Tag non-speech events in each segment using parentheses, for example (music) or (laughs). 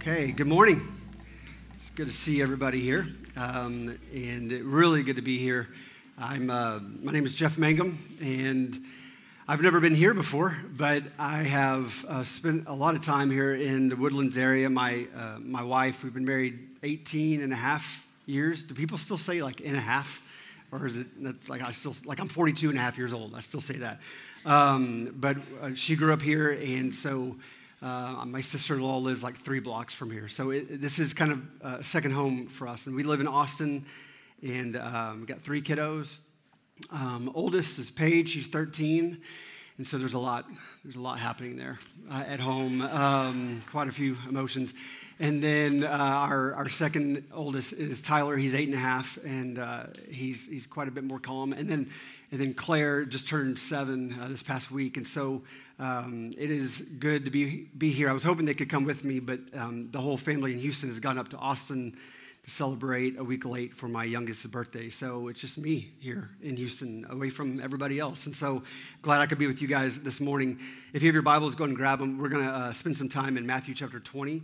Okay, good morning. It's good to see everybody here, um, and really good to be here. I'm, uh, my name is Jeff Mangum, and I've never been here before, but I have uh, spent a lot of time here in the Woodlands area. My, uh, my wife, we've been married 18 and a half years. Do people still say like in a half? Or is it, that's like I still, like I'm 42 and a half years old. I still say that. Um, but uh, she grew up here, and so uh, my sister-in-law lives like three blocks from here, so it, this is kind of a second home for us. And we live in Austin, and um, got three kiddos. Um, oldest is Paige; she's 13, and so there's a lot there's a lot happening there uh, at home. Um, quite a few emotions. And then uh, our, our second oldest is Tyler. He's eight and a half, and uh, he's, he's quite a bit more calm. And then, and then Claire just turned seven uh, this past week. And so um, it is good to be, be here. I was hoping they could come with me, but um, the whole family in Houston has gone up to Austin to celebrate a week late for my youngest's birthday. So it's just me here in Houston, away from everybody else. And so glad I could be with you guys this morning. If you have your Bibles, go and grab them. We're going to uh, spend some time in Matthew chapter 20.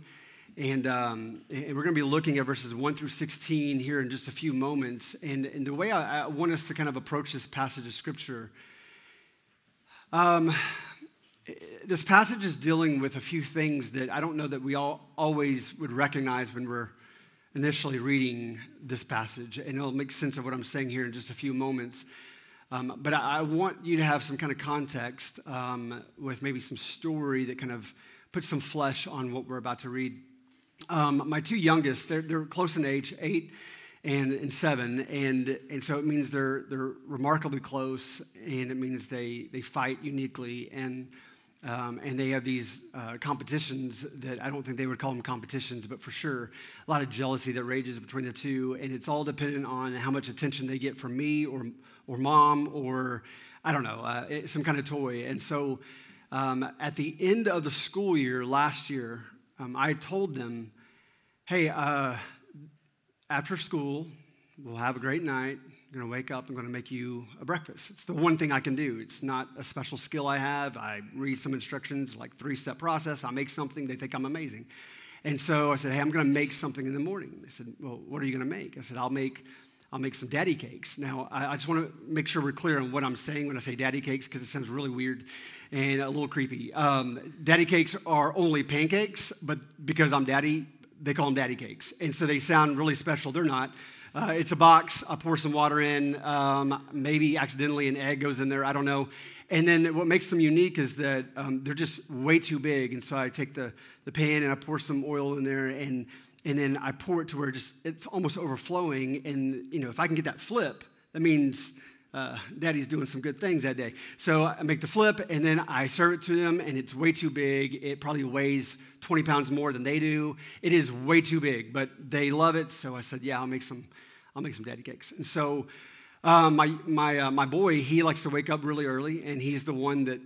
And, um, and, we're going to be looking at verses 1 through 16 here in just a few moments. And, and the way I, I, want us to kind of approach this passage of Scripture, um, this passage is dealing with a few things that I don't know that we all always would recognize when we're initially reading this passage. And it'll make sense of what I'm saying here in just a few moments. Um, but I, I, want you to have some kind of context um, with maybe some story that kind of puts some flesh on what we're about to read. Um, my two youngest, they're, they're close in age, eight and, and seven, and, and so it means they're, they're remarkably close, and it means they, they fight uniquely. And um, and they have these uh, competitions that I don't think they would call them competitions, but for sure, a lot of jealousy that rages between the two. And it's all dependent on how much attention they get from me or, or mom or, I don't know, uh, some kind of toy. And so um, at the end of the school year last year, um, I told them, hey, uh, after school, we'll have a great night. I'm going to wake up, I'm going to make you a breakfast. It's the one thing I can do. It's not a special skill I have. I read some instructions, like three step process. I make something, they think I'm amazing. And so I said, hey, I'm going to make something in the morning. They said, well, what are you going to make? I said, I'll make. I'll make some daddy cakes. Now, I, I just want to make sure we're clear on what I'm saying when I say daddy cakes because it sounds really weird and a little creepy. Um, daddy cakes are only pancakes, but because I'm daddy, they call them daddy cakes. And so they sound really special. They're not. Uh, it's a box. I pour some water in. Um, maybe accidentally an egg goes in there. I don't know. And then what makes them unique is that um, they're just way too big. And so I take the, the pan and I pour some oil in there and, and then I pour it to where just it's almost overflowing. And, you know, if I can get that flip, that means uh, daddy's doing some good things that day. So I make the flip and then I serve it to them, and it's way too big. It probably weighs 20 pounds more than they do. It is way too big, but they love it. So I said, Yeah, I'll make some I'll make some daddy cakes. And so um, my, my, uh, my boy, he likes to wake up really early, and he's the one that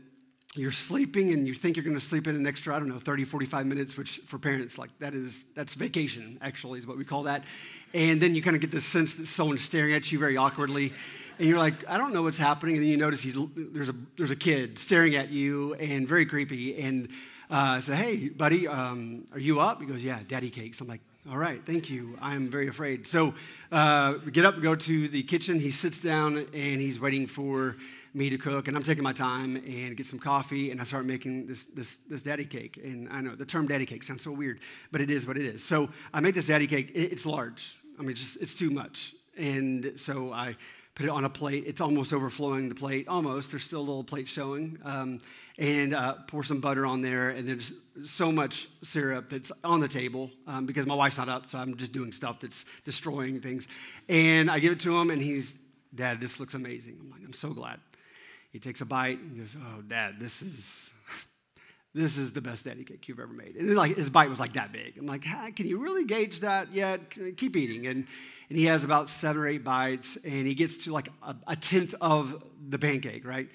you're sleeping and you think you're going to sleep in an extra, I don't know, 30, 45 minutes, which for parents, like that is, that's vacation, actually, is what we call that. And then you kind of get this sense that someone's staring at you very awkwardly. And you're like, I don't know what's happening. And then you notice he's, there's, a, there's a kid staring at you and very creepy. And uh, I said, Hey, buddy, um, are you up? He goes, Yeah, daddy cakes. I'm like, all right, thank you. I'm very afraid. So uh, get up, go to the kitchen. He sits down and he's waiting for me to cook, and I'm taking my time and get some coffee, and I start making this, this, this daddy cake. And I know the term daddy cake sounds so weird, but it is what it is. So I make this daddy cake. It's large. I mean, it's just it's too much. And so I put it on a plate. It's almost overflowing the plate, almost. There's still a little plate showing. Um, and uh, pour some butter on there. And there's so much syrup that's on the table um, because my wife's not up, so I'm just doing stuff that's destroying things. And I give it to him, and he's, Dad, this looks amazing. I'm like, I'm so glad. He takes a bite and goes, Oh, Dad, this is. This is the best daddy cake you've ever made. And like his bite was like that big. I'm like, can you really gauge that yet? Keep eating. And and he has about seven or eight bites, and he gets to like a, a tenth of the pancake, right?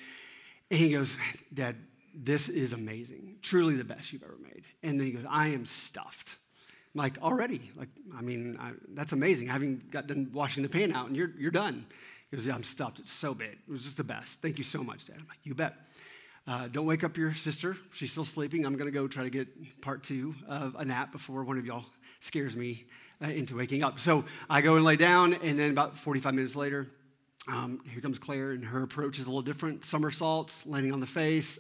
And he goes, Dad, this is amazing. Truly the best you've ever made. And then he goes, I am stuffed. I'm like, already? Like, I mean, I, that's amazing. I haven't got done washing the pan out, and you're, you're done. He goes, Yeah, I'm stuffed. It's so big. It was just the best. Thank you so much, Dad. I'm like, You bet. Uh, don't wake up your sister. She's still sleeping. I'm going to go try to get part two of a nap before one of y'all scares me uh, into waking up. So I go and lay down, and then about 45 minutes later, um, here comes Claire, and her approach is a little different somersaults, landing on the face.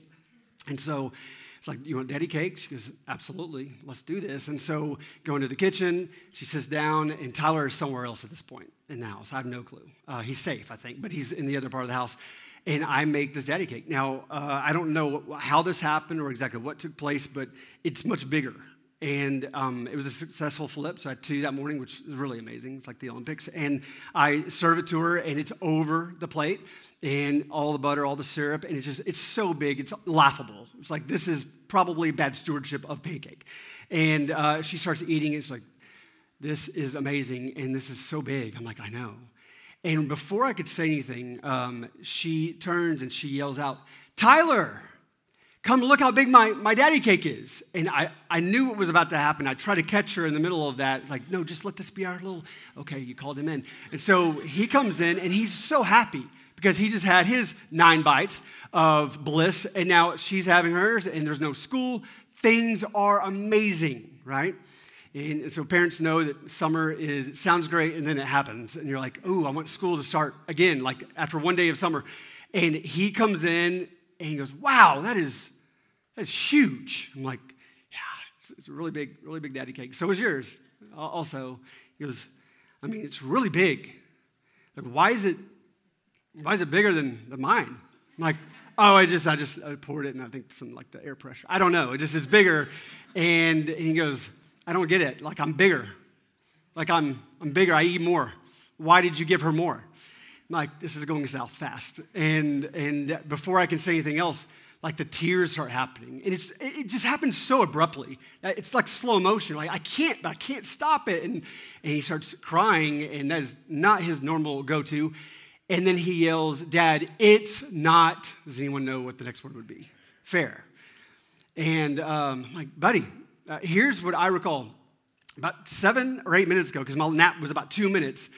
And so it's like, You want daddy cake? She goes, Absolutely, let's do this. And so go into the kitchen, she sits down, and Tyler is somewhere else at this point in the house. I have no clue. Uh, he's safe, I think, but he's in the other part of the house and I make this daddy cake. Now, uh, I don't know how this happened or exactly what took place, but it's much bigger. And um, it was a successful flip, so I had two that morning, which is really amazing. It's like the Olympics. And I serve it to her, and it's over the plate, and all the butter, all the syrup, and it's just, it's so big, it's laughable. It's like, this is probably bad stewardship of pancake. And uh, she starts eating it, it's like, this is amazing, and this is so big. I'm like, I know. And before I could say anything, um, she turns and she yells out, Tyler, come look how big my, my daddy cake is. And I, I knew what was about to happen. I tried to catch her in the middle of that. It's like, no, just let this be our little, okay, you called him in. And so he comes in and he's so happy because he just had his nine bites of bliss and now she's having hers and there's no school. Things are amazing, right? And so parents know that summer is sounds great and then it happens and you're like, "Oh, I want school to start again like after one day of summer." And he comes in and he goes, "Wow, that is that's huge." I'm like, "Yeah, it's, it's a really big really big daddy cake. So is yours." Also, he goes, "I mean, it's really big. Like why is it why is it bigger than, than mine?" I'm like, "Oh, I just I just I poured it and I think some like the air pressure. I don't know. It just is bigger." And, and he goes, I don't get it. Like I'm bigger. Like I'm, I'm bigger. I eat more. Why did you give her more? I'm like, this is going south fast. And, and before I can say anything else, like the tears start happening. And it's, it just happens so abruptly. It's like slow motion. Like I can't, but I can't stop it. And, and he starts crying, and that is not his normal go to. And then he yells, Dad, it's not, does anyone know what the next word would be? Fair. And um, I'm like, buddy, uh, here's what I recall. About seven or eight minutes ago, because my nap was about two minutes,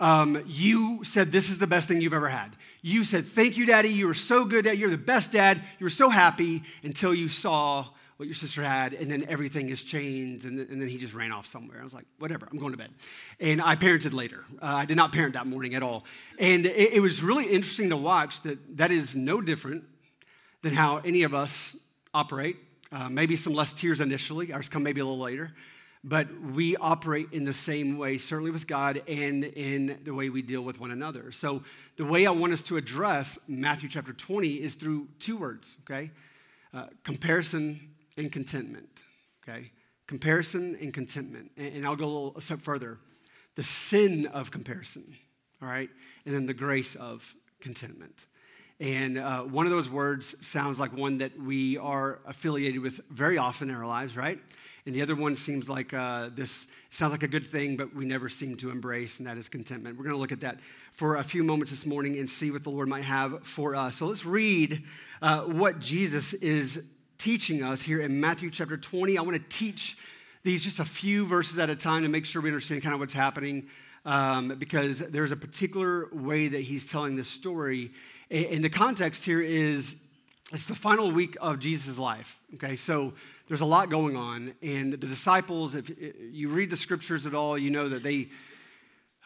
um, you said, This is the best thing you've ever had. You said, Thank you, Daddy. You were so good. You're the best dad. You were so happy until you saw what your sister had, and then everything has changed, and, and then he just ran off somewhere. I was like, whatever, I'm going to bed. And I parented later. Uh, I did not parent that morning at all. And it, it was really interesting to watch that that is no different than how any of us operate uh, maybe some less tears initially, ours come maybe a little later, but we operate in the same way, certainly with God and in the way we deal with one another. So, the way I want us to address Matthew chapter 20 is through two words, okay? Uh, comparison and contentment, okay? Comparison and contentment. And, and I'll go a, little, a step further. The sin of comparison, all right? And then the grace of contentment. And uh, one of those words sounds like one that we are affiliated with very often in our lives, right? And the other one seems like uh, this sounds like a good thing, but we never seem to embrace, and that is contentment. We're going to look at that for a few moments this morning and see what the Lord might have for us. So let's read uh, what Jesus is teaching us here in Matthew chapter 20. I want to teach these just a few verses at a time to make sure we understand kind of what's happening. Um, because there's a particular way that he's telling this story and the context here is it's the final week of Jesus' life. Okay, so there's a lot going on, and the disciples, if you read the scriptures at all, you know that they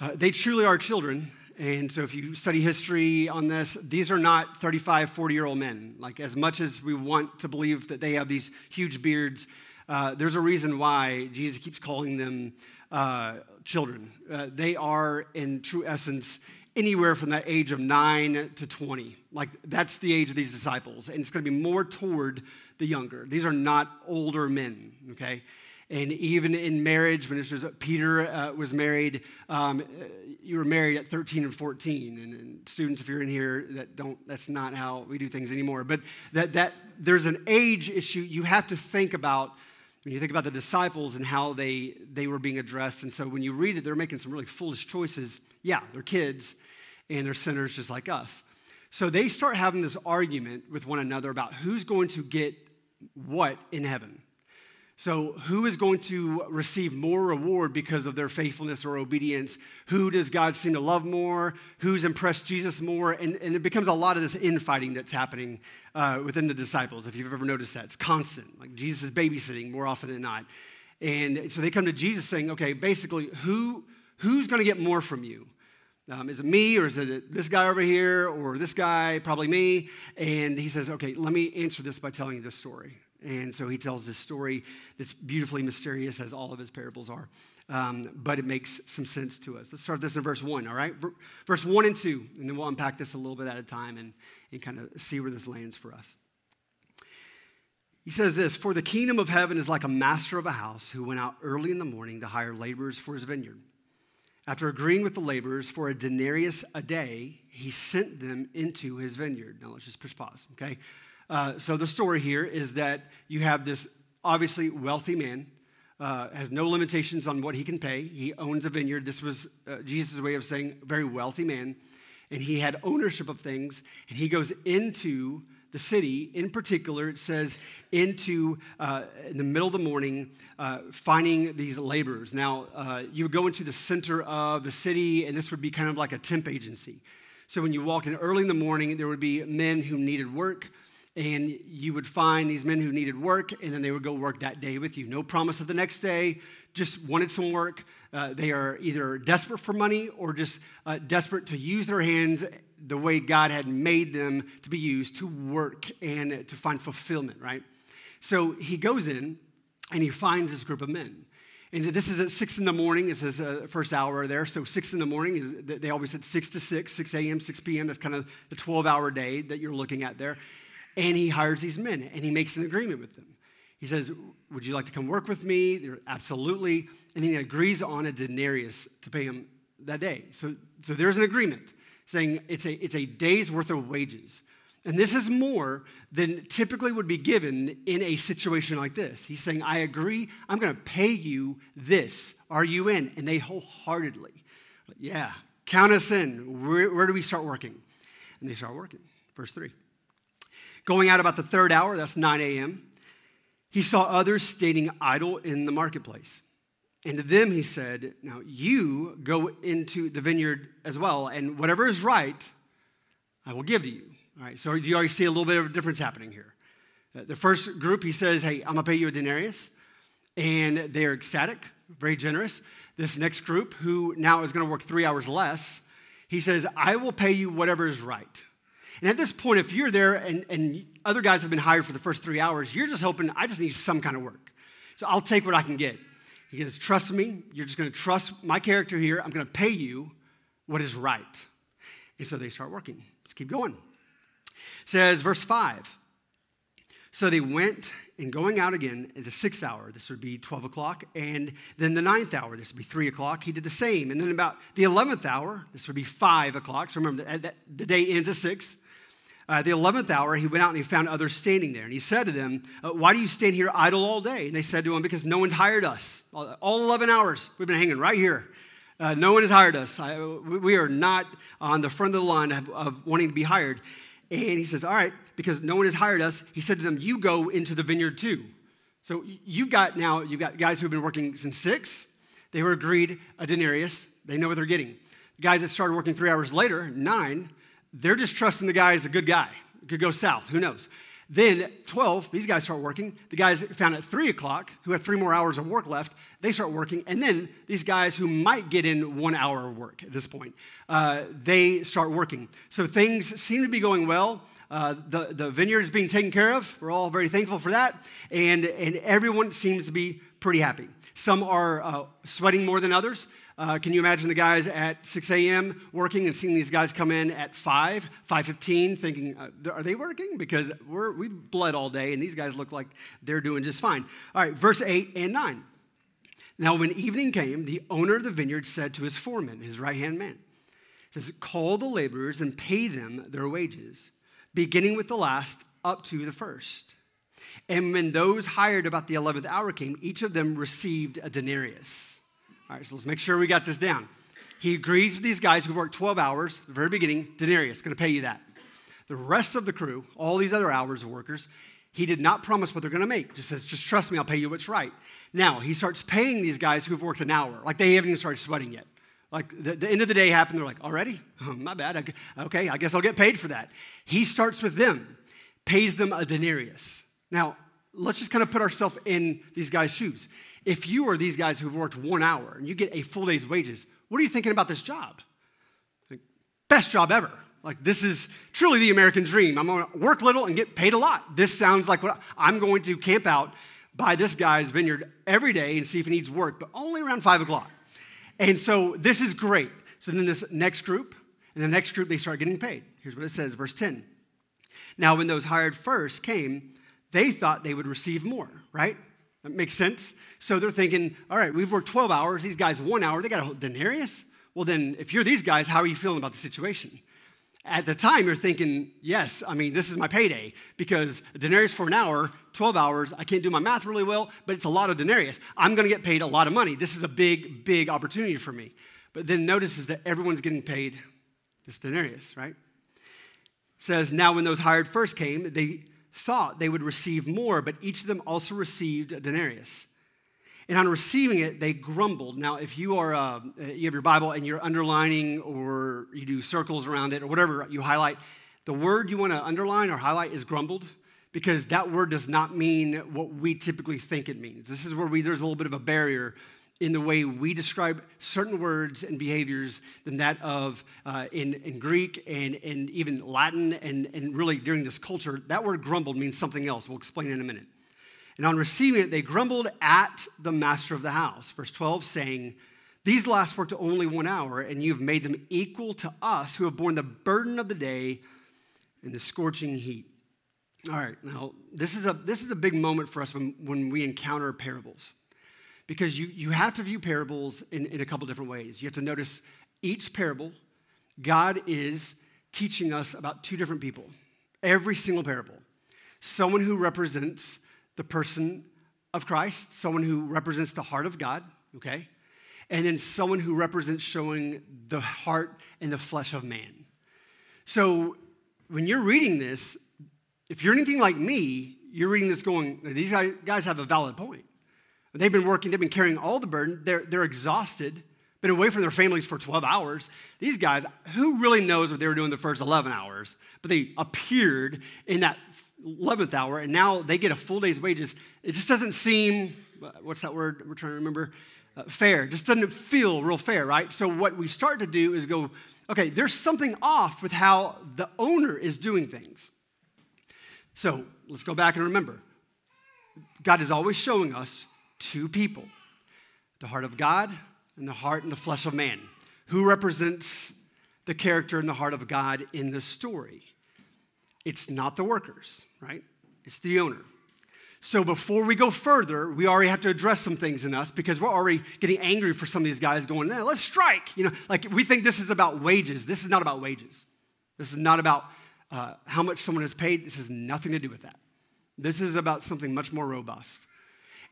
uh, they truly are children. And so, if you study history on this, these are not 35, 40 year old men. Like, as much as we want to believe that they have these huge beards, uh, there's a reason why Jesus keeps calling them uh, children. Uh, they are, in true essence, anywhere from that age of 9 to 20. Like that's the age of these disciples. And it's going to be more toward the younger. These are not older men, okay? And even in marriage, when it was Peter uh, was married, um, you were married at 13 and 14. And, and, students, if you're in here, that don't, that's not how we do things anymore. But that, that there's an age issue you have to think about when you think about the disciples and how they, they were being addressed. And so when you read it, they're making some really foolish choices. Yeah, they're kids, and they're sinners just like us. So they start having this argument with one another about who's going to get what in heaven. So, who is going to receive more reward because of their faithfulness or obedience? Who does God seem to love more? Who's impressed Jesus more? And, and it becomes a lot of this infighting that's happening uh, within the disciples, if you've ever noticed that. It's constant. Like Jesus is babysitting more often than not. And so they come to Jesus saying, okay, basically, who, who's going to get more from you? Um, is it me or is it this guy over here or this guy? Probably me. And he says, okay, let me answer this by telling you this story. And so he tells this story that's beautifully mysterious, as all of his parables are. Um, but it makes some sense to us. Let's start this in verse 1, all right? Verse 1 and 2, and then we'll unpack this a little bit at a time and, and kind of see where this lands for us. He says this For the kingdom of heaven is like a master of a house who went out early in the morning to hire laborers for his vineyard. After agreeing with the laborers for a denarius a day, he sent them into his vineyard. Now let's just push pause, okay? Uh, so the story here is that you have this obviously wealthy man, uh, has no limitations on what he can pay. He owns a vineyard. This was uh, Jesus' way of saying very wealthy man, and he had ownership of things. And he goes into the city, in particular, it says into uh, in the middle of the morning, uh, finding these laborers. Now, uh, you would go into the center of the city, and this would be kind of like a temp agency. So when you walk in early in the morning, there would be men who needed work and you would find these men who needed work, and then they would go work that day with you. No promise of the next day, just wanted some work. Uh, they are either desperate for money or just uh, desperate to use their hands the way God had made them to be used to work and to find fulfillment, right? So he goes in and he finds this group of men. And this is at six in the morning. This is the first hour there. So six in the morning, they always said six to six, 6 a.m., 6 p.m. That's kind of the 12 hour day that you're looking at there. And he hires these men and he makes an agreement with them. He says, Would you like to come work with me? They're absolutely. And he agrees on a denarius to pay him that day. So, so there's an agreement saying it's a, it's a day's worth of wages. And this is more than typically would be given in a situation like this. He's saying, I agree, I'm going to pay you this. Are you in? And they wholeheartedly, yeah, count us in. Where, where do we start working? And they start working. Verse 3. Going out about the third hour, that's 9 a.m., he saw others standing idle in the marketplace. And to them he said, Now you go into the vineyard as well, and whatever is right, I will give to you. All right, so you already see a little bit of a difference happening here. Uh, the first group, he says, Hey, I'm gonna pay you a denarius. And they're ecstatic, very generous. This next group, who now is gonna work three hours less, he says, I will pay you whatever is right. And at this point, if you're there and, and other guys have been hired for the first three hours, you're just hoping, I just need some kind of work. So I'll take what I can get. He goes, Trust me. You're just going to trust my character here. I'm going to pay you what is right. And so they start working. Let's keep going. It says, verse 5. So they went and going out again at the sixth hour, this would be 12 o'clock, and then the ninth hour, this would be 3 o'clock, he did the same. And then about the 11th hour, this would be 5 o'clock. So remember, that, the day ends at 6. Uh, the 11th hour, he went out and he found others standing there. And he said to them, uh, Why do you stand here idle all day? And they said to him, Because no one's hired us. All, all 11 hours, we've been hanging right here. Uh, no one has hired us. I, we are not on the front of the line of, of wanting to be hired. And he says, All right, because no one has hired us, he said to them, You go into the vineyard too. So you've got now, you've got guys who've been working since six. They were agreed a denarius. They know what they're getting. The guys that started working three hours later, nine, they're just trusting the guy is a good guy. It could go south, who knows? Then 12, these guys start working. The guys found at 3 o'clock, who have three more hours of work left, they start working. And then these guys who might get in one hour of work at this point, uh, they start working. So things seem to be going well. Uh, the, the vineyard is being taken care of. We're all very thankful for that. And, and everyone seems to be pretty happy. Some are uh, sweating more than others. Uh, can you imagine the guys at 6 a.m. working and seeing these guys come in at 5, 5.15, thinking, uh, are they working? Because we're, we bled all day, and these guys look like they're doing just fine. All right, verse 8 and 9. Now, when evening came, the owner of the vineyard said to his foreman, his right hand man, says, Call the laborers and pay them their wages, beginning with the last up to the first. And when those hired about the 11th hour came, each of them received a denarius. All right, so let's make sure we got this down. He agrees with these guys who've worked 12 hours, the very beginning, denarius, going to pay you that. The rest of the crew, all these other hours of workers, He did not promise what they're going to make. Just says, just trust me, I'll pay you what's right. Now, he starts paying these guys who've worked an hour. Like they haven't even started sweating yet. Like the, the end of the day happened, they're like, already? Oh, my bad. Okay, I guess I'll get paid for that. He starts with them, pays them a denarius. Now, let's just kind of put ourselves in these guys' shoes. If you are these guys who've worked one hour and you get a full day's wages, what are you thinking about this job? Like, best job ever. Like, this is truly the American dream. I'm gonna work little and get paid a lot. This sounds like what I'm going to camp out by this guy's vineyard every day and see if he needs work, but only around five o'clock. And so this is great. So then this next group, and the next group, they start getting paid. Here's what it says, verse 10. Now, when those hired first came, they thought they would receive more, right? That makes sense. So they're thinking, all right, we've worked 12 hours, these guys one hour, they got a whole denarius. Well, then, if you're these guys, how are you feeling about the situation? At the time, you're thinking, yes, I mean, this is my payday because a denarius for an hour, 12 hours, I can't do my math really well, but it's a lot of denarius. I'm going to get paid a lot of money. This is a big, big opportunity for me. But then notices that everyone's getting paid this denarius, right? says, Now when those hired first came, they thought they would receive more, but each of them also received a denarius. And on receiving it, they grumbled. Now, if you are uh, you have your Bible and you're underlining or you do circles around it or whatever you highlight, the word you want to underline or highlight is grumbled because that word does not mean what we typically think it means. This is where we, there's a little bit of a barrier in the way we describe certain words and behaviors than that of uh, in, in Greek and, and even Latin and, and really during this culture. That word grumbled means something else. We'll explain in a minute. And on receiving it, they grumbled at the master of the house. Verse 12 saying, These last worked only one hour, and you have made them equal to us who have borne the burden of the day in the scorching heat. All right, now this is a, this is a big moment for us when, when we encounter parables because you, you have to view parables in, in a couple different ways. You have to notice each parable, God is teaching us about two different people. Every single parable. Someone who represents the person of Christ, someone who represents the heart of God, okay? And then someone who represents showing the heart and the flesh of man. So when you're reading this, if you're anything like me, you're reading this going, these guys have a valid point. They've been working, they've been carrying all the burden, they're, they're exhausted, been away from their families for 12 hours. These guys, who really knows what they were doing the first 11 hours? But they appeared in that 11th hour, and now they get a full day's wages. It just doesn't seem, what's that word we're trying to remember? Uh, fair. Just doesn't feel real fair, right? So what we start to do is go, okay, there's something off with how the owner is doing things. So let's go back and remember God is always showing us two people the heart of God and the heart and the flesh of man. Who represents the character and the heart of God in this story? It's not the workers, right? It's the owner. So before we go further, we already have to address some things in us because we're already getting angry for some of these guys going, eh, let's strike. You know, like we think this is about wages. This is not about wages. This is not about uh, how much someone is paid. This has nothing to do with that. This is about something much more robust.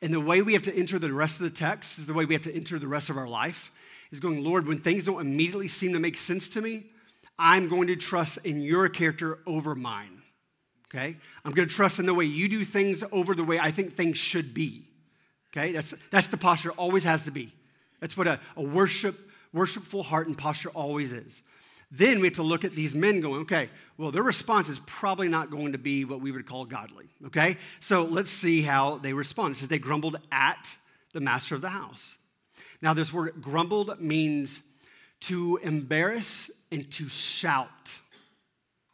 And the way we have to enter the rest of the text is the way we have to enter the rest of our life is going, Lord, when things don't immediately seem to make sense to me, I'm going to trust in your character over mine. Okay? I'm going to trust in the way you do things over the way I think things should be. Okay? That's, that's the posture, always has to be. That's what a, a worship, worshipful heart and posture always is. Then we have to look at these men going, okay, well, their response is probably not going to be what we would call godly, okay? So let's see how they respond. It says they grumbled at the master of the house. Now, this word grumbled means to embarrass and to shout.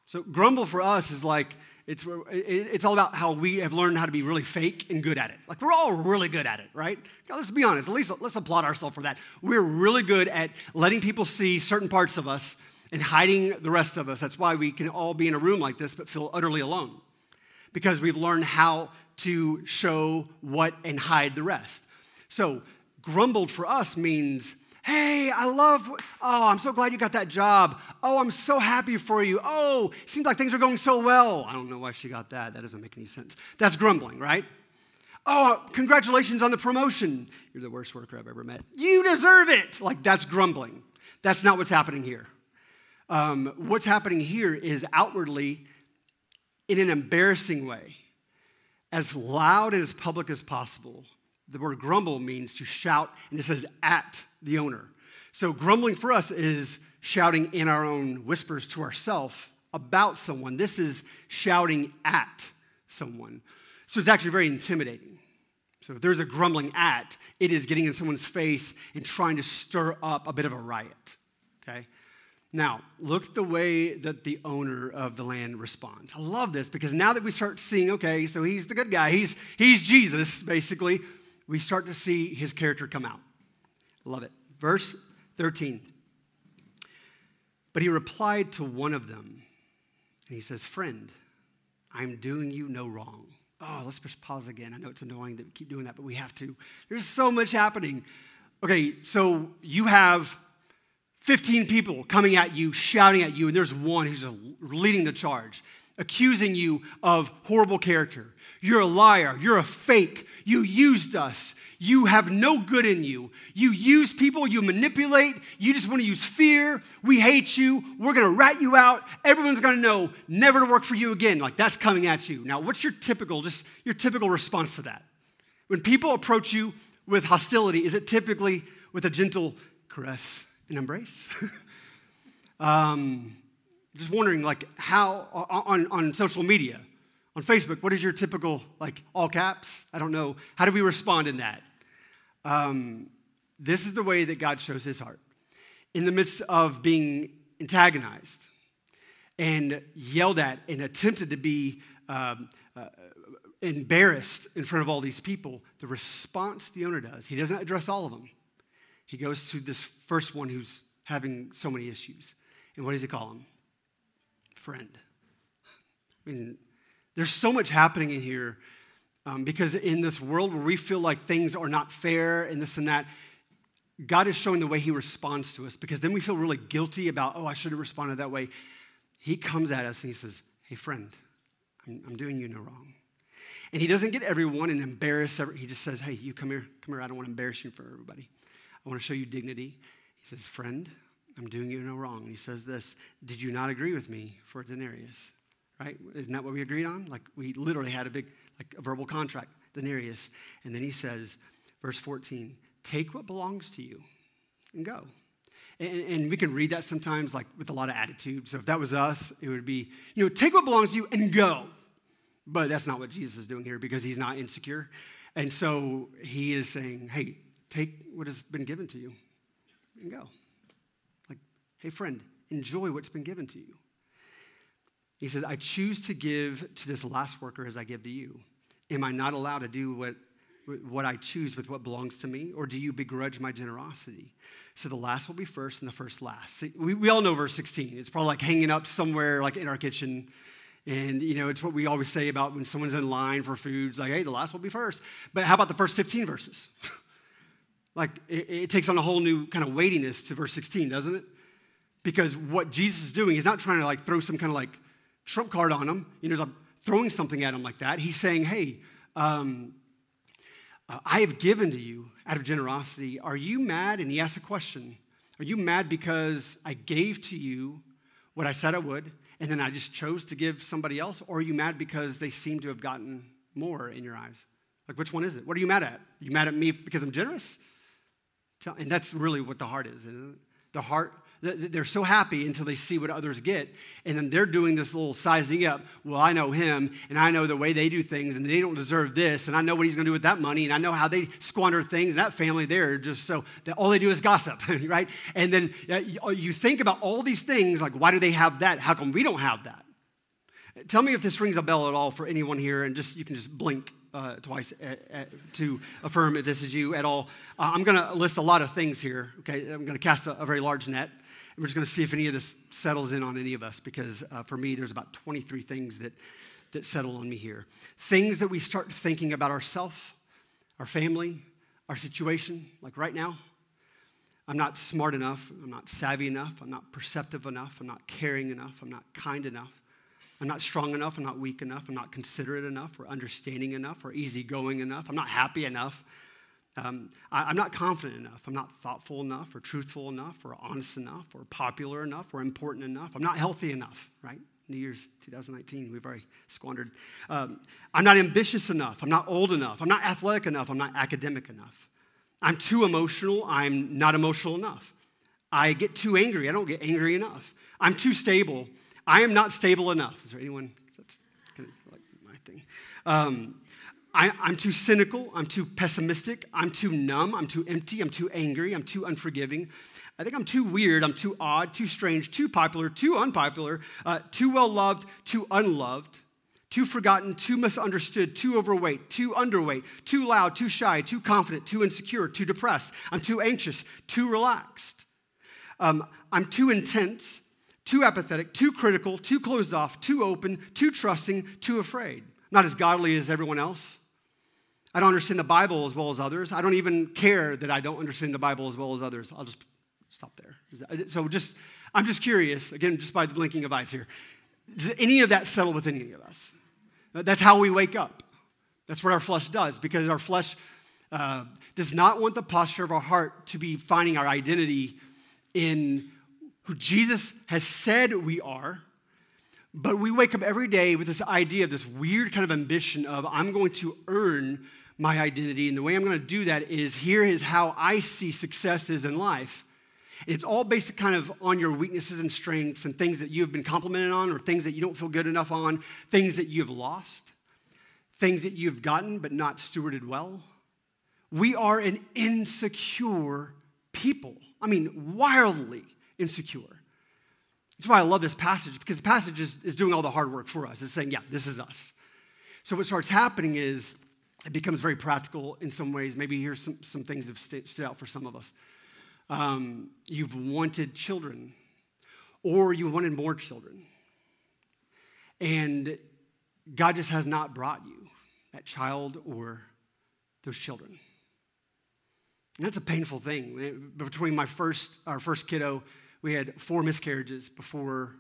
So, grumble for us is like, it's, it's all about how we have learned how to be really fake and good at it. Like, we're all really good at it, right? God, let's be honest. At least let's applaud ourselves for that. We're really good at letting people see certain parts of us and hiding the rest of us. That's why we can all be in a room like this but feel utterly alone because we've learned how to show what and hide the rest. So, grumbled for us means, hey, I love, oh, I'm so glad you got that job. Oh, I'm so happy for you. Oh, seems like things are going so well. I don't know why she got that. That doesn't make any sense. That's grumbling, right? Oh, congratulations on the promotion. You're the worst worker I've ever met. You deserve it. Like, that's grumbling. That's not what's happening here. Um, what's happening here is outwardly, in an embarrassing way, as loud and as public as possible. The word grumble means to shout, and it says at the owner. So grumbling for us is shouting in our own whispers to ourselves about someone. This is shouting at someone. So it's actually very intimidating. So if there's a grumbling at, it is getting in someone's face and trying to stir up a bit of a riot. Okay? Now, look at the way that the owner of the land responds. I love this because now that we start seeing, okay, so he's the good guy, he's, he's Jesus, basically, we start to see his character come out. Love it. Verse 13. But he replied to one of them, and he says, Friend, I'm doing you no wrong. Oh, let's just pause again. I know it's annoying that we keep doing that, but we have to. There's so much happening. Okay, so you have 15 people coming at you, shouting at you, and there's one who's leading the charge, accusing you of horrible character. You're a liar. You're a fake. You used us. You have no good in you. You use people, you manipulate, you just want to use fear. We hate you. We're going to rat you out. Everyone's going to know never to work for you again. Like that's coming at you. Now, what's your typical, just your typical response to that? When people approach you with hostility, is it typically with a gentle caress and embrace? (laughs) um, just wondering, like, how on, on social media, on Facebook, what is your typical, like, all caps? I don't know. How do we respond in that? Um, this is the way that God shows his heart. In the midst of being antagonized and yelled at and attempted to be um, uh, embarrassed in front of all these people, the response the owner does, he doesn't address all of them. He goes to this first one who's having so many issues. And what does he call him? Friend. I mean, there's so much happening in here um, because in this world where we feel like things are not fair and this and that, God is showing the way He responds to us because then we feel really guilty about, oh, I should have responded that way. He comes at us and He says, hey, friend, I'm, I'm doing you no wrong. And He doesn't get everyone and embarrass every, He just says, hey, you come here, come here. I don't want to embarrass you for everybody. I want to show you dignity. He says, friend, I'm doing you no wrong. He says this, did you not agree with me for a denarius? Right? Isn't that what we agreed on? Like we literally had a big like a verbal contract, denarius. And then he says, verse 14, take what belongs to you and go. And, and, we can read that sometimes like with a lot of attitude. So if that was us, it would be, you know, take what belongs to you and go. But that's not what Jesus is doing here because he's not insecure. And so he is saying, hey, take what has been given to you and go. Like, hey, friend, enjoy what's been given to you. He says, I choose to give to this last worker as I give to you. Am I not allowed to do what, what I choose with what belongs to me? Or do you begrudge my generosity? So the last will be first and the first last. See, we, we all know verse 16. It's probably like hanging up somewhere like in our kitchen. And, you know, it's what we always say about when someone's in line for food. It's like, hey, the last will be first. But how about the first 15 verses? (laughs) like, it, it takes on a whole new kind of weightiness to verse 16, doesn't it? Because what Jesus is doing, he's not trying to like throw some kind of like trump card on him, you know, like throwing something at him like that. He's saying, hey, um, uh, I have given to you out of generosity. Are you mad? And he asks a question Are you mad because I gave to you what I said I would, and then I just chose to give somebody else? Or are you mad because they seem to have gotten more in your eyes? Like, which one is it? What are you mad at? Are you mad at me because I'm generous? And that's really what the heart is, The heart they're so happy until they see what others get. And then they're doing this little sizing up. Well, I know him, and I know the way they do things, and they don't deserve this, and I know what he's going to do with that money, and I know how they squander things. That family there, just so that all they do is gossip, (laughs) right? And then uh, uh, you think about all these things like, why do they have that? How come we don't have that? Tell me if this rings a bell at all for anyone here, and just you can just blink uh, twice uh, uh, to affirm if this is you at all. Uh, I'm going to list a lot of things here. Okay, I'm going to cast a, a very large net. And we're just going to see if any of this settles in on any of us because uh, for me, there's about 23 things that, that settle on me here. Things that we start thinking about ourselves, our family, our situation, like right now. I'm not smart enough. I'm not savvy enough. I'm not perceptive enough. I'm not caring enough. I'm not kind enough. I'm not strong enough. I'm not weak enough. I'm not considerate enough or understanding enough or easygoing enough. I'm not happy enough. Um, I, am not confident enough. I'm not thoughtful enough or truthful enough or honest enough or popular enough or important enough. I'm not healthy enough, right? New Year's 2019, we've already squandered. Um, I'm not ambitious enough. I'm not old enough. I'm not athletic enough. I'm not academic enough. I'm too emotional. I'm not emotional enough. I get too angry. I don't get angry enough. I'm too stable. I am not stable enough. Is there anyone? That's kind of like my thing. Um, I, I'm too cynical. I'm too pessimistic. I'm too numb. I'm too empty. I'm too angry. I'm too unforgiving. I think I'm too weird. I'm too odd, too strange, too popular, too unpopular, uh, too well loved, too unloved, too forgotten, too misunderstood, too overweight, too underweight, too loud, too shy, too confident, too insecure, too depressed. I'm too anxious, too relaxed. Um, I'm too intense, too apathetic, too critical, too closed off, too open, too trusting, too afraid. Not as godly as everyone else. I don't understand the Bible as well as others. I don't even care that I don't understand the Bible as well as others. I'll just stop there. So just, I'm just curious, again, just by the blinking of eyes here. Does any of that settle with any of us? That's how we wake up. That's what our flesh does because our flesh uh, does not want the posture of our heart to be finding our identity in who Jesus has said we are. But we wake up every day with this idea of this weird kind of ambition of I'm going to earn my identity. And the way I'm going to do that is here is how I see successes in life. It's all based kind of on your weaknesses and strengths and things that you have been complimented on or things that you don't feel good enough on, things that you have lost, things that you've gotten but not stewarded well. We are an insecure people. I mean, wildly insecure. That's why I love this passage because the passage is, is doing all the hard work for us. It's saying, yeah, this is us. So what starts happening is it becomes very practical in some ways. Maybe here's some, some things that have stood out for some of us. Um, you've wanted children, or you wanted more children. And God just has not brought you that child or those children. And that's a painful thing. Between my first, our first kiddo, we had four miscarriages before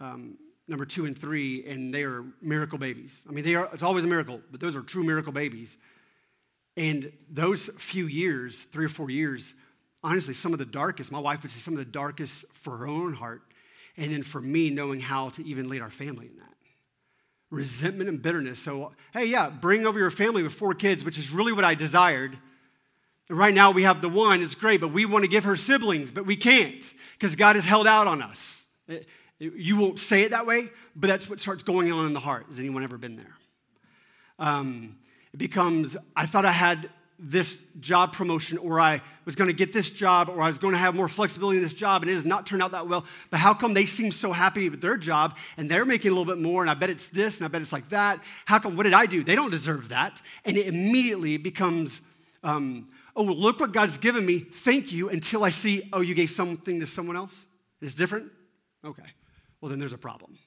um, number two and three, and they are miracle babies. I mean, they are, it's always a miracle, but those are true miracle babies. And those few years, three or four years, honestly, some of the darkest, my wife would say some of the darkest for her own heart. And then for me, knowing how to even lead our family in that. Resentment and bitterness. So, hey, yeah, bring over your family with four kids, which is really what I desired. Right now we have the one, it's great, but we want to give her siblings, but we can't because God has held out on us. It, you won't say it that way, but that's what starts going on in the heart. Has anyone ever been there? Um, it becomes, I thought I had this job promotion or I was going to get this job or I was going to have more flexibility in this job and it has not turned out that well. But how come they seem so happy with their job and they're making a little bit more and I bet it's this and I bet it's like that? How come, what did I do? They don't deserve that. And it immediately becomes, um, oh, look what God's given me. Thank you until I see, oh, you gave something to someone else? It's different? Okay. Well, then there's a problem.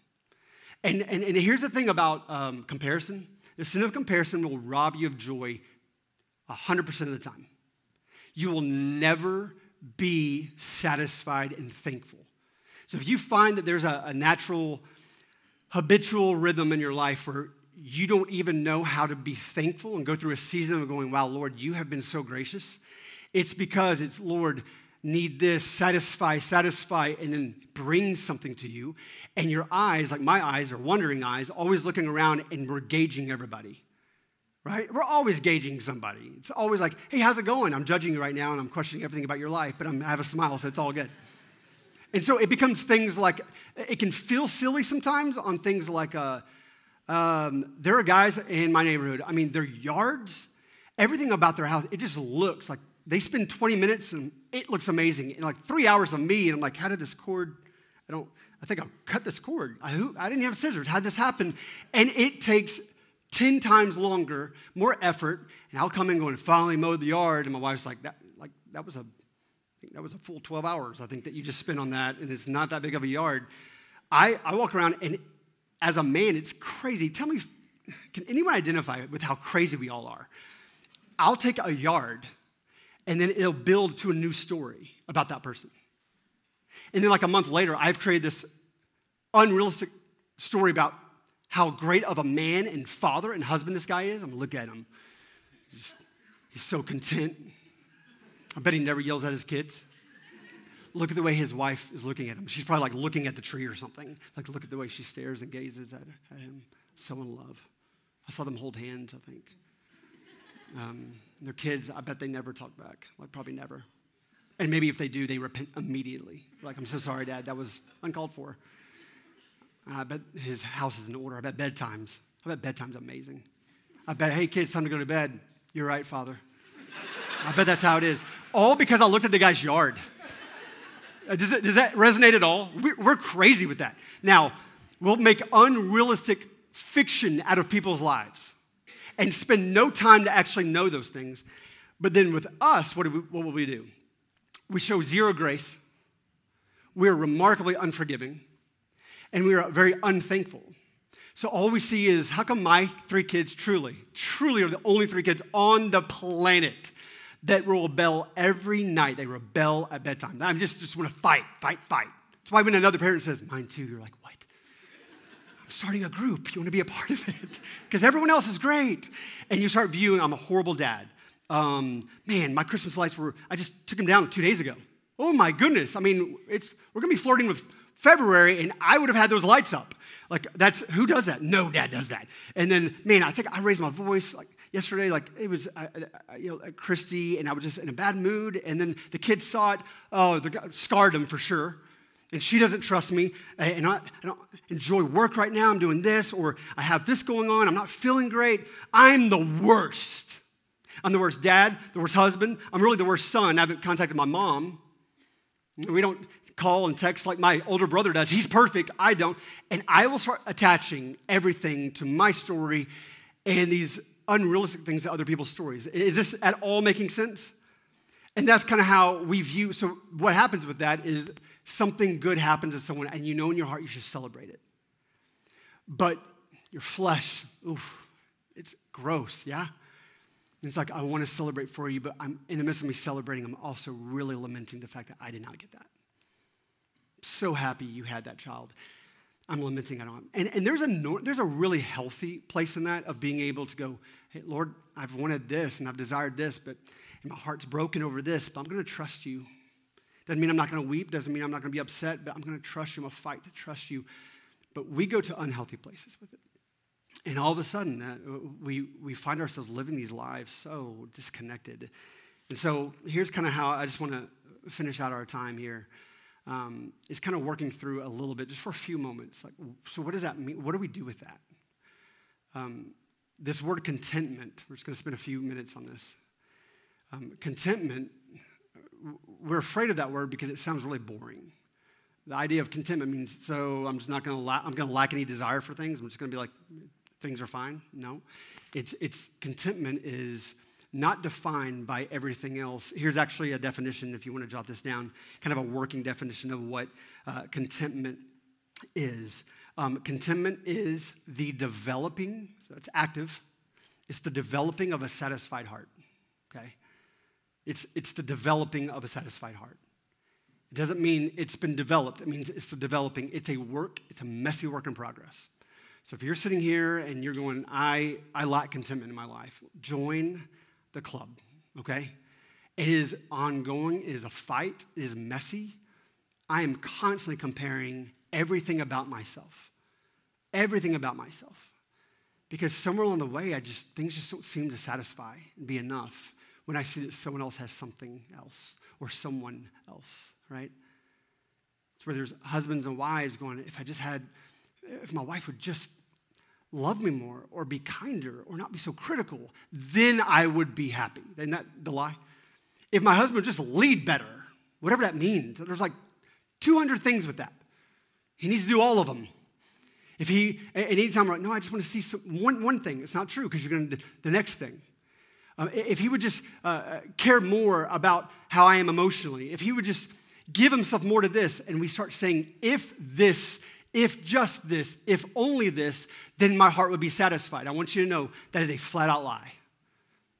And, and, and here's the thing about um, comparison the sin of comparison will rob you of joy 100% of the time. You will never be satisfied and thankful. So if you find that there's a, a natural, habitual rhythm in your life where you don't even know how to be thankful and go through a season of going, wow, Lord, you have been so gracious, it's because it's, Lord, need this, satisfy, satisfy, and then bring something to you. And your eyes, like my eyes, are wondering eyes, always looking around and we're gauging everybody right? We're always gauging somebody. It's always like, hey, how's it going? I'm judging you right now and I'm questioning everything about your life, but I'm, i have a smile, so it's all good. And so it becomes things like, it can feel silly sometimes on things like, uh, um, there are guys in my neighborhood, I mean, their yards, everything about their house, it just looks like they spend 20 minutes and it looks amazing. And like three hours of me, and I'm like, how did this cord, I don't, I think I'll cut this cord. I, I didn't have scissors. How did this happen? And it takes 10 times longer, more effort, and I'll come in going, finally mowed the yard, and my wife's like, that, like, that was a, I think that was a full 12 hours, I think, that you just spent on that, and it's not that big of a yard. I, I walk around, and as a man, it's crazy. Tell me, can anyone identify with how crazy we all are? I'll take a yard, and then it'll build to a new story about that person. And then, like a month later, I've created this unrealistic story about how great of a man and father and husband this guy is. I'm gonna look at him. He's, he's so content. I bet he never yells at his kids. Look at the way his wife is looking at him. She's probably like looking at the tree or something. Like, look at the way she stares and gazes at, at him. So in love. I saw them hold hands, I think. Um, their kids, I bet they never talk back. Like, probably never. And maybe if they do, they repent immediately. Like, I'm so sorry, Dad. That was uncalled for. I bet his house is in order. I bet bedtimes. I bet bedtime's amazing. I bet, hey, kids, time to go to bed. You're right, Father. I bet that's how it is. All because I looked at the guy's yard. Uh, does, it, does that resonate at all? We're crazy with that. Now, we'll make unrealistic fiction out of people's lives and spend no time to actually know those things. But then with us, what, do we, what will we do? We show zero grace. We're remarkably unforgiving. And we are very unthankful. So all we see is how come my three kids truly, truly are the only three kids on the planet that rebel every night. They rebel at bedtime. I just, just want to fight, fight, fight. That's why when another parent says, mine too, you're like, what? I'm starting a group. You want to be a part of it? (laughs) Because everyone else is great. And you start viewing, I'm a horrible dad. Um, man, my Christmas lights were, I just took them down two days ago. Oh my goodness. I mean, it's, we're going to be flirting with February, and I would have had those lights up. Like, that's who does that? No dad does that. And then, man, I think I raised my voice like yesterday. Like, it was, you know, Christy, and I was just in a bad mood. And then the kids saw it. Oh, scarred them for sure. And she doesn't trust me. And I, I don't enjoy work right now. I'm doing this, or I have this going on. I'm not feeling great. I'm the worst. I'm the worst dad, the worst husband. I'm really the worst son. I haven't contacted my mom. We don't call and text like my older brother does. He's perfect, I don't. And I will start attaching everything to my story and these unrealistic things to other people's stories. Is this at all making sense? And that's kind of how we view. So, what happens with that is something good happens to someone, and you know in your heart you should celebrate it. But your flesh, oof, it's gross, yeah? It's like, I want to celebrate for you, but I'm in the midst of me celebrating, I'm also really lamenting the fact that I did not get that so happy you had that child. I'm lamenting it on. And, and there's, a, there's a really healthy place in that of being able to go, hey, Lord, I've wanted this and I've desired this, but my heart's broken over this, but I'm going to trust you. Doesn't mean I'm not going to weep, doesn't mean I'm not going to be upset, but I'm going to trust you. I'm going to fight to trust you. But we go to unhealthy places with it. And all of a sudden, uh, we, we find ourselves living these lives so disconnected. And so here's kind of how I just want to finish out our time here um, is kind of working through a little bit, just for a few moments. Like, so what does that mean? What do we do with that? Um, this word contentment, we're just going to spend a few minutes on this. Um, contentment, we're afraid of that word because it sounds really boring. The idea of contentment means so I'm just not going to la- I'm going to lack any desire for things. I'm just going to be like things are fine. No, it's it's contentment is not defined by everything else. Here's actually a definition, if you want to jot this down, kind of a working definition of what uh, contentment is. Um, contentment is the developing, so it's active, it's the developing of a satisfied heart, okay? It's, it's the developing of a satisfied heart. It doesn't mean it's been developed, it means it's the developing. It's a work, it's a messy work in progress. So if you're sitting here and you're going, I, I lack contentment in my life, join the club, okay? It is ongoing, it is a fight, it is messy. I am constantly comparing everything about myself, everything about myself. Because somewhere along the way, I just, things just don't seem to satisfy and be enough when I see that someone else has something else or someone else, right? It's where there's husbands and wives going, if I just had, if my wife would just love me more or be kinder or not be so critical, then I would be happy. Isn't that the lie? If my husband would just lead better, whatever that means, there's like 200 things with that. He needs to do all of them. If he, and anytime, like, no, I just want to see some, one, one thing. It's not true because you're going to do the next thing. Um, if he would just uh, care more about how I am emotionally, if he would just give himself more to this, and we start saying, if this if just this, if only this, then my heart would be satisfied. I want you to know that is a flat out lie.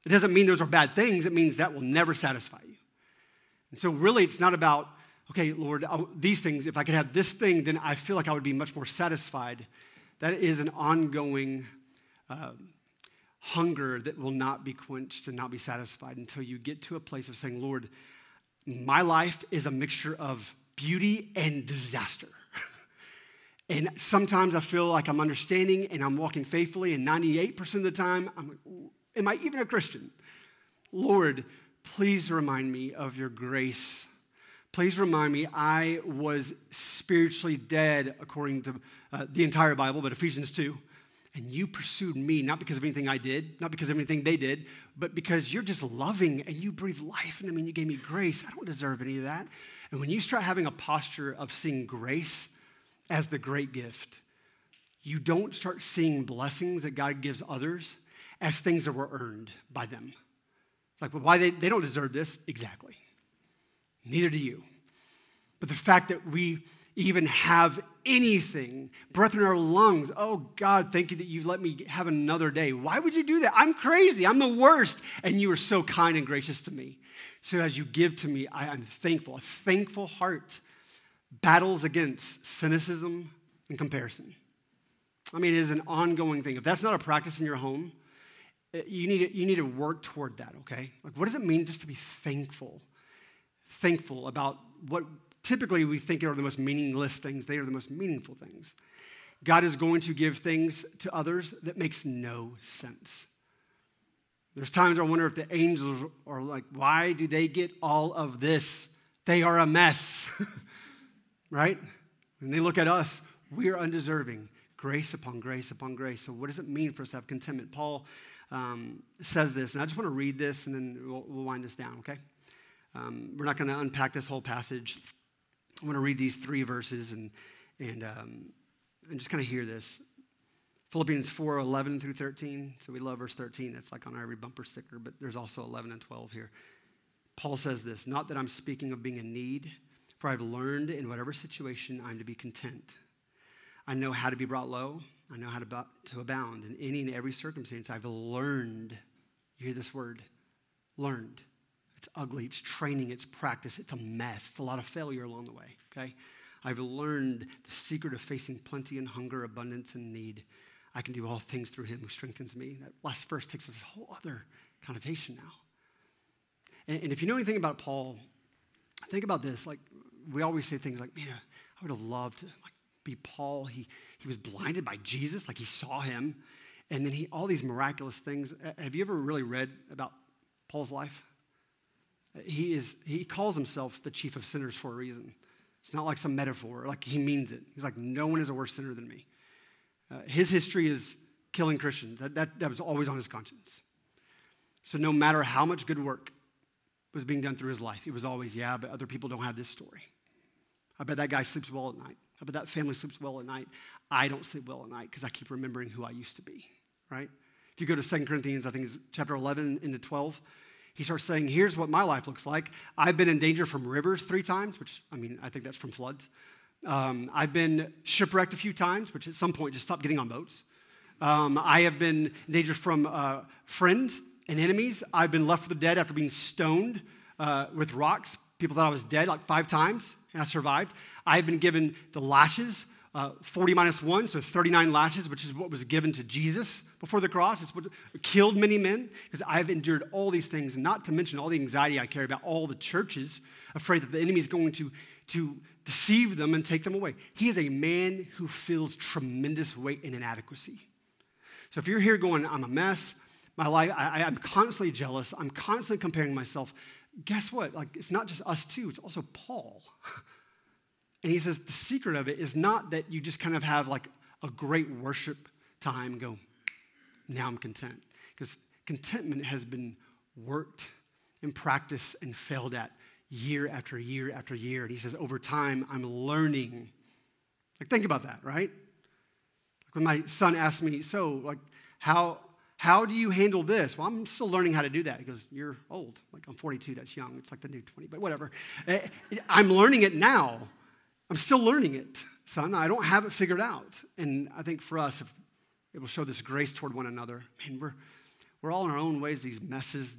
It doesn't mean those are bad things, it means that will never satisfy you. And so, really, it's not about, okay, Lord, these things, if I could have this thing, then I feel like I would be much more satisfied. That is an ongoing uh, hunger that will not be quenched and not be satisfied until you get to a place of saying, Lord, my life is a mixture of beauty and disaster. And sometimes I feel like I'm understanding and I'm walking faithfully, and 98% of the time, I'm like, am I even a Christian? Lord, please remind me of your grace. Please remind me I was spiritually dead according to uh, the entire Bible, but Ephesians 2. And you pursued me, not because of anything I did, not because of anything they did, but because you're just loving and you breathe life into me and you gave me grace. I don't deserve any of that. And when you start having a posture of seeing grace as the great gift, you don't start seeing blessings that God gives others as things that were earned by them. It's like, well, why they, they don't deserve this? Exactly. Neither do you. But the fact that we even have anything, breath in our lungs, oh God, thank you that you let me have another day. Why would you do that? I'm crazy. I'm the worst. And you are so kind and gracious to me. So as you give to me, I, am thankful. A thankful heart battles against cynicism and comparison. I mean, it is an ongoing thing. If that's not a practice in your home, eh, you need to, you need to work toward that, okay? Like, what does it mean just to be thankful? Thankful about what typically we think are the most meaningless things. They are the most meaningful things. God is going to give things to others that makes no sense. There's times I wonder if the angels are like, why do they get all of this? They are a mess, (laughs) right? When they look at us, we are undeserving. Grace upon grace upon grace. So, what does it mean for us to have contentment? Paul um, says this, and I just want to read this and then we'll, we'll wind this down, okay? Um, we're not going to unpack this whole passage. I want to read these three verses and, and, um, and just kind of hear this. Philippians 4 11 through 13. So we love verse 13. That's like on every bumper sticker, but there's also 11 and 12 here. Paul says this Not that I'm speaking of being in need, for I've learned in whatever situation I'm to be content. I know how to be brought low, I know how to, to abound. In any and every circumstance, I've learned. You hear this word? Learned. It's ugly, it's training, it's practice, it's a mess. It's a lot of failure along the way, okay? I've learned the secret of facing plenty and hunger, abundance and need. I can do all things through him who strengthens me. That last verse takes this whole other connotation now. And, and if you know anything about Paul, think about this. Like, we always say things like, man, I would have loved to like, be Paul. He, he was blinded by Jesus, like he saw him. And then he, all these miraculous things. Have you ever really read about Paul's life? He, is, he calls himself the chief of sinners for a reason. It's not like some metaphor, like he means it. He's like, no one is a worse sinner than me. Uh, his history is killing Christians. That, that, that was always on his conscience. So no matter how much good work was being done through his life, it was always, yeah, but other people don't have this story. I bet that guy sleeps well at night. I bet that family sleeps well at night. I don't sleep well at night because I keep remembering who I used to be, right? If you go to 2 Corinthians, I think it's chapter 11 into 12, he starts saying, Here's what my life looks like. I've been in danger from rivers three times, which, I mean, I think that's from floods. Um, I've been shipwrecked a few times, which at some point just stopped getting on boats. Um, I have been in danger from uh, friends and enemies. I've been left for the dead after being stoned uh, with rocks. People thought I was dead like five times, and I survived. I've been given the lashes, uh, 40 minus 1, so 39 lashes, which is what was given to Jesus before the cross. It's what killed many men because I've endured all these things, not to mention all the anxiety I carry about all the churches, afraid that the enemy is going to, to deceive them and take them away. He is a man who feels tremendous weight and inadequacy. So if you're here going, I'm a mess, my life, I, I'm constantly jealous, I'm constantly comparing myself, guess what? Like, it's not just us two, it's also Paul. (laughs) And he says the secret of it is not that you just kind of have like a great worship time, go, now I'm content. Because contentment has been worked and practiced and failed at year after year after year. And he says, over time, I'm learning. Like, think about that, right? Like when my son asked me, so, like, how, how do you handle this? Well, I'm still learning how to do that. He goes, You're old. Like, I'm 42, that's young. It's like the new 20, but whatever. Eh, I'm learning it now. I'm still learning it, son. I don't have it figured out. And I think for us, it will show this grace toward one another. Man, we're, we're all in our own ways, these messes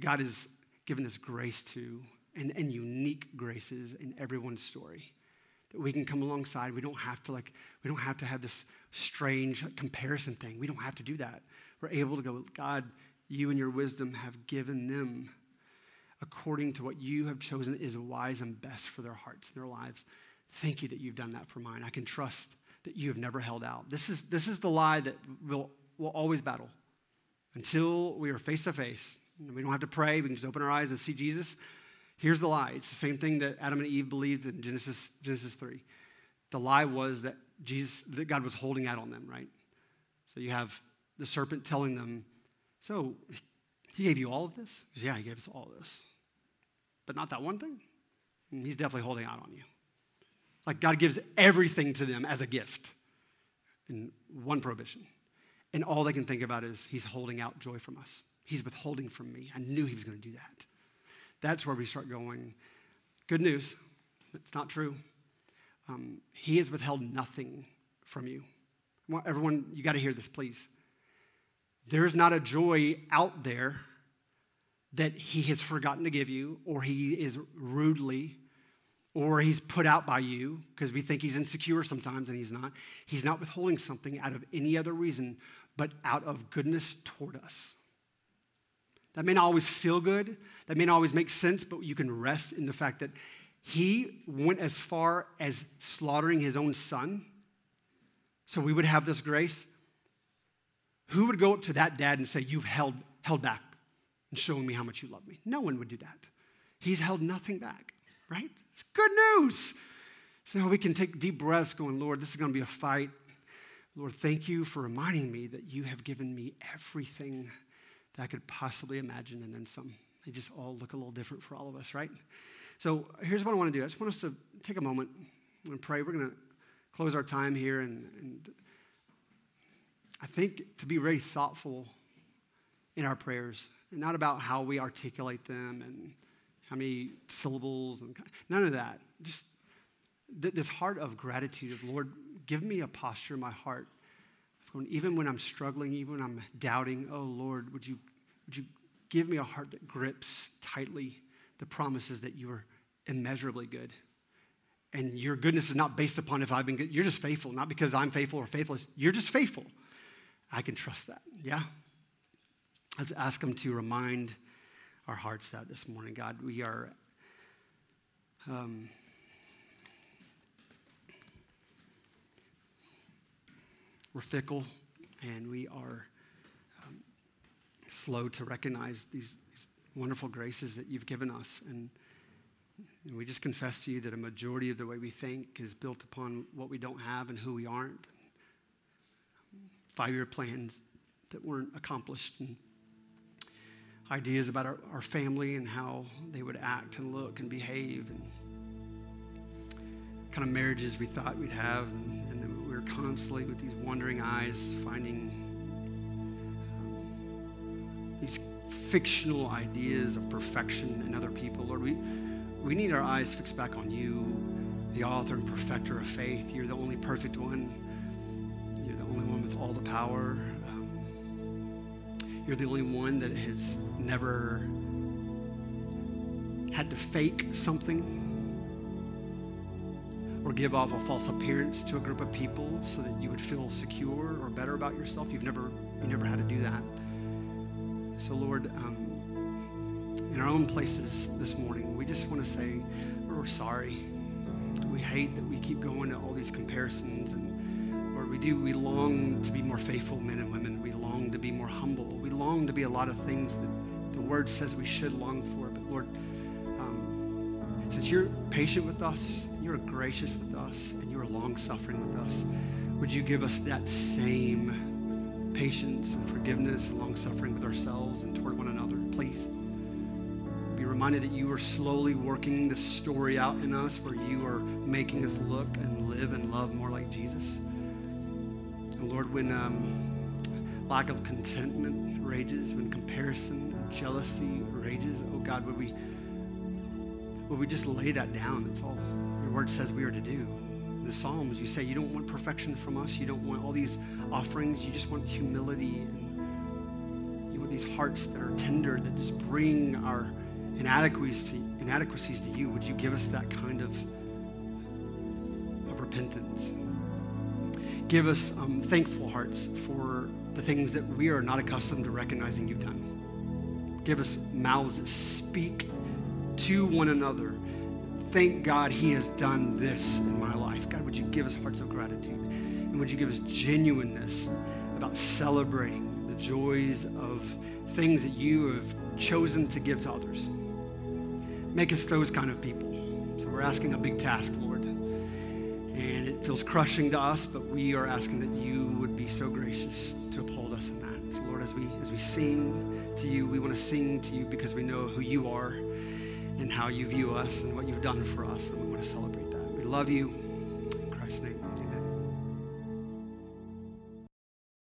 God has given us grace to, and, and unique graces in everyone's story. That we can come alongside. We don't have to like, we don't have to have this strange comparison thing. We don't have to do that. We're able to go, God, you and your wisdom have given them according to what you have chosen is wise and best for their hearts and their lives. Thank you that you've done that for mine. I can trust that you have never held out. This is, this is the lie that we'll, we'll always battle until we are face to face. We don't have to pray, we can just open our eyes and see Jesus. Here's the lie it's the same thing that Adam and Eve believed in Genesis, Genesis 3. The lie was that Jesus, that God was holding out on them, right? So you have the serpent telling them, So he gave you all of this? Yeah, he gave us all of this. But not that one thing? And he's definitely holding out on you. Like God gives everything to them as a gift in one prohibition. And all they can think about is he's holding out joy from us. He's withholding from me. I knew he was going to do that. That's where we start going. Good news. It's not true. Um, he has withheld nothing from you. Everyone, you got to hear this, please. There's not a joy out there that he has forgotten to give you, or he is rudely, or he's put out by you because we think he's insecure sometimes and he's not. He's not withholding something out of any other reason but out of goodness toward us. That may not always feel good, that may not always make sense, but you can rest in the fact that he went as far as slaughtering his own son so we would have this grace. Who would go up to that dad and say, You've held, held back and shown me how much you love me? No one would do that. He's held nothing back, right? It's good news. So now we can take deep breaths going, Lord, this is going to be a fight. Lord, thank you for reminding me that you have given me everything that I could possibly imagine and then some. They just all look a little different for all of us, right? So here's what I want to do. I just want us to take a moment and pray. We're going to close our time here and, and I think to be very thoughtful in our prayers, and not about how we articulate them and how many syllables and none of that. Just th- this heart of gratitude of Lord, give me a posture in my heart. Even when I'm struggling, even when I'm doubting, oh Lord, would you, would you give me a heart that grips tightly the promises that you are immeasurably good. And your goodness is not based upon if I've been good. You're just faithful, not because I'm faithful or faithless. You're just faithful. I can trust that. Yeah? Let's ask Him to remind our hearts that this morning. God, we are. Um, we're fickle and we are um, slow to recognize these wonderful graces that you've given us. And, and we just confess to you that a majority of the way we think is built upon what we don't have and who we aren't. Five year plans that weren't accomplished, and ideas about our, our family and how they would act and look and behave, and kind of marriages we thought we'd have. And, and we were constantly with these wondering eyes finding um, these fictional ideas of perfection in other people. Lord, we, we need our eyes fixed back on you, the author and perfecter of faith. You're the only perfect one. Only one with all the power. Um, you're the only one that has never had to fake something or give off a false appearance to a group of people so that you would feel secure or better about yourself. You've never, you never had to do that. So, Lord, um, in our own places this morning, we just want to say, we're sorry. We hate that we keep going to all these comparisons. And We do, we long to be more faithful men and women. We long to be more humble. We long to be a lot of things that the word says we should long for. But Lord, um, since you're patient with us, you're gracious with us, and you're long suffering with us, would you give us that same? patience and forgiveness and long suffering with ourselves and toward one another. Please be reminded that you are slowly working this story out in us where you are making us look and live and love more like Jesus. And Lord, when um, lack of contentment rages, when comparison jealousy rages, oh God, would we, would we just lay that down? That's all your word says we are to do the Psalms, you say you don't want perfection from us. You don't want all these offerings. You just want humility. And you want these hearts that are tender, that just bring our inadequacies to, inadequacies to you. Would you give us that kind of, of repentance? Give us um, thankful hearts for the things that we are not accustomed to recognizing you've done. Give us mouths that speak to one another. Thank God He has done this in my life. God, would you give us hearts of gratitude? And would you give us genuineness about celebrating the joys of things that you have chosen to give to others? Make us those kind of people. So we're asking a big task, feels crushing to us, but we are asking that you would be so gracious to uphold us in that. So Lord, as we as we sing to you, we want to sing to you because we know who you are and how you view us and what you've done for us, and we want to celebrate that. We love you. In Christ's name.